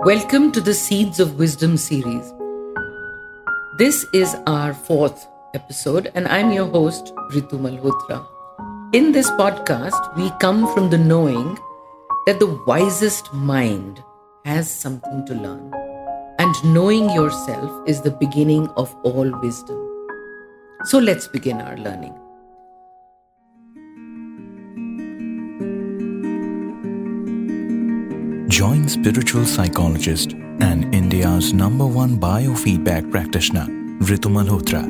Welcome to the Seeds of Wisdom series. This is our fourth episode, and I'm your host, Ritu Malhotra. In this podcast, we come from the knowing that the wisest mind has something to learn, and knowing yourself is the beginning of all wisdom. So let's begin our learning. Join spiritual psychologist and India's number one biofeedback practitioner, Ritu Malhotra,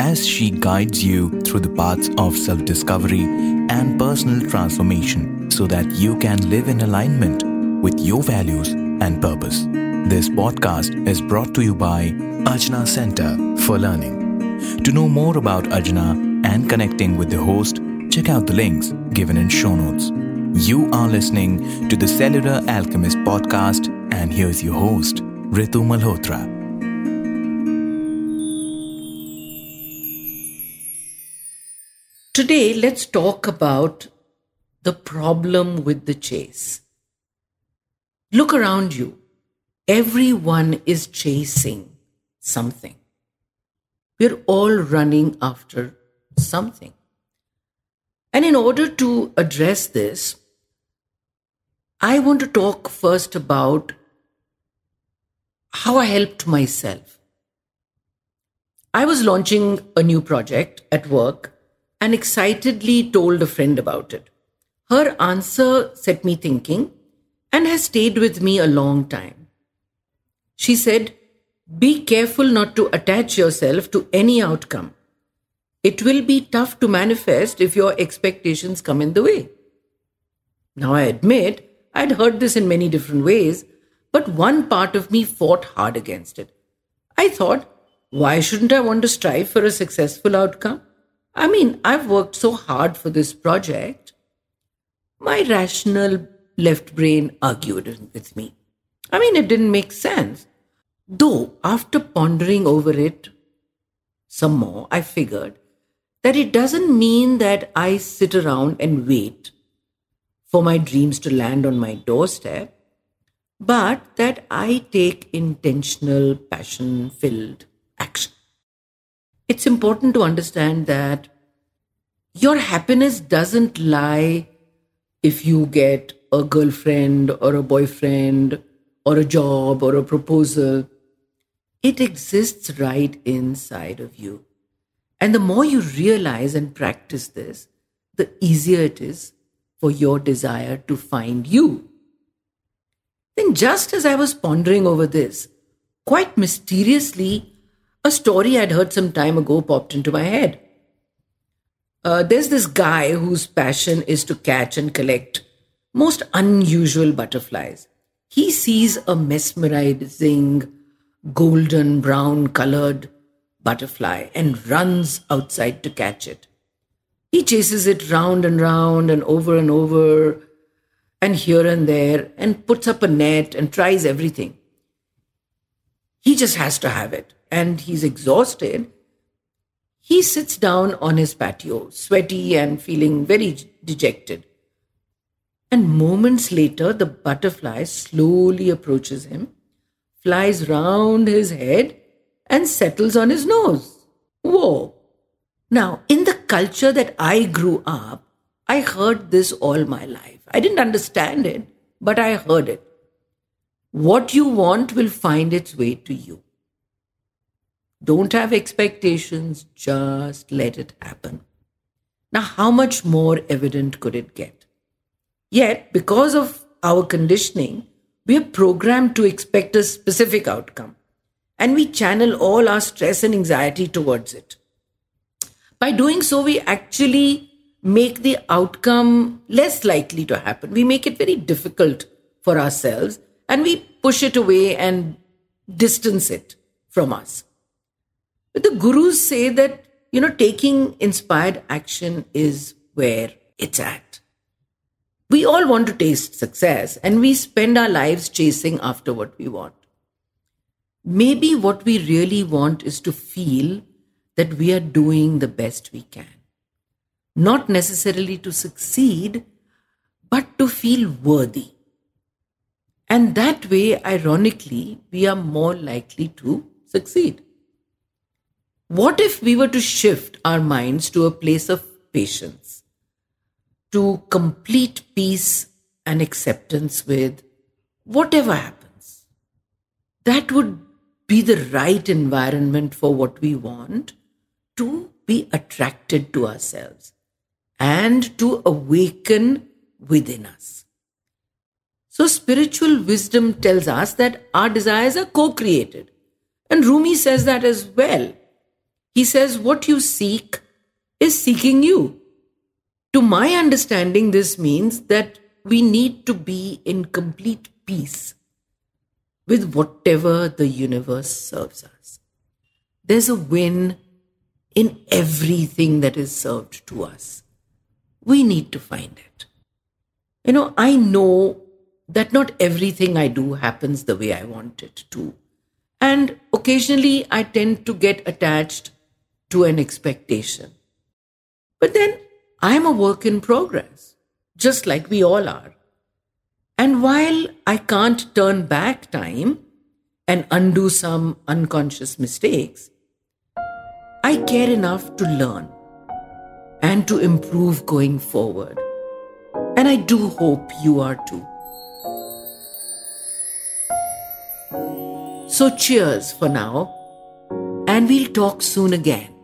as she guides you through the paths of self discovery and personal transformation so that you can live in alignment with your values and purpose. This podcast is brought to you by Ajna Center for Learning. To know more about Ajna and connecting with the host, check out the links given in show notes. You are listening to the Cellular Alchemist podcast, and here's your host, Ritu Malhotra. Today, let's talk about the problem with the chase. Look around you. Everyone is chasing something. We're all running after something. And in order to address this, I want to talk first about how I helped myself. I was launching a new project at work and excitedly told a friend about it. Her answer set me thinking and has stayed with me a long time. She said, Be careful not to attach yourself to any outcome. It will be tough to manifest if your expectations come in the way. Now, I admit I'd heard this in many different ways, but one part of me fought hard against it. I thought, why shouldn't I want to strive for a successful outcome? I mean, I've worked so hard for this project. My rational left brain argued with me. I mean, it didn't make sense. Though, after pondering over it some more, I figured that it doesn't mean that I sit around and wait for my dreams to land on my doorstep, but that I take intentional, passion filled action. It's important to understand that your happiness doesn't lie if you get a girlfriend or a boyfriend or a job or a proposal. It exists right inside of you. And the more you realize and practice this, the easier it is for your desire to find you. Then, just as I was pondering over this, quite mysteriously, a story I'd heard some time ago popped into my head. Uh, there's this guy whose passion is to catch and collect most unusual butterflies. He sees a mesmerizing golden brown colored butterfly and runs outside to catch it. He chases it round and round and over and over and here and there and puts up a net and tries everything. He just has to have it and he's exhausted. He sits down on his patio, sweaty and feeling very dejected. And moments later, the butterfly slowly approaches him, flies round his head, and settles on his nose. Whoa! Now, in culture that I grew up, I heard this all my life. I didn't understand it, but I heard it. What you want will find its way to you. Don't have expectations, just let it happen. Now, how much more evident could it get? Yet, because of our conditioning, we are programmed to expect a specific outcome and we channel all our stress and anxiety towards it. By doing so, we actually make the outcome less likely to happen. We make it very difficult for ourselves and we push it away and distance it from us. But the gurus say that, you know, taking inspired action is where it's at. We all want to taste success and we spend our lives chasing after what we want. Maybe what we really want is to feel that we are doing the best we can. Not necessarily to succeed, but to feel worthy. And that way, ironically, we are more likely to succeed. What if we were to shift our minds to a place of patience, to complete peace and acceptance with whatever happens? That would be the right environment for what we want to be attracted to ourselves and to awaken within us. So, spiritual wisdom tells us that our desires are co created. And Rumi says that as well. He says, What you seek is seeking you. To my understanding, this means that we need to be in complete peace with whatever the universe serves us. There's a win in everything that is served to us. We need to find it. You know, I know that not everything I do happens the way I want it to. And occasionally I tend to get attached to an expectation. But then I'm a work in progress, just like we all are. And while I can't turn back time and undo some unconscious mistakes, I care enough to learn and to improve going forward. And I do hope you are too. So, cheers for now, and we'll talk soon again.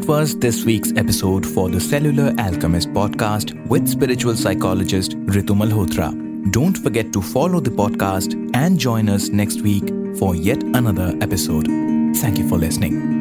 That was this week's episode for the Cellular Alchemist podcast with spiritual psychologist Ritu Malhotra. Don't forget to follow the podcast and join us next week for yet another episode. Thank you for listening.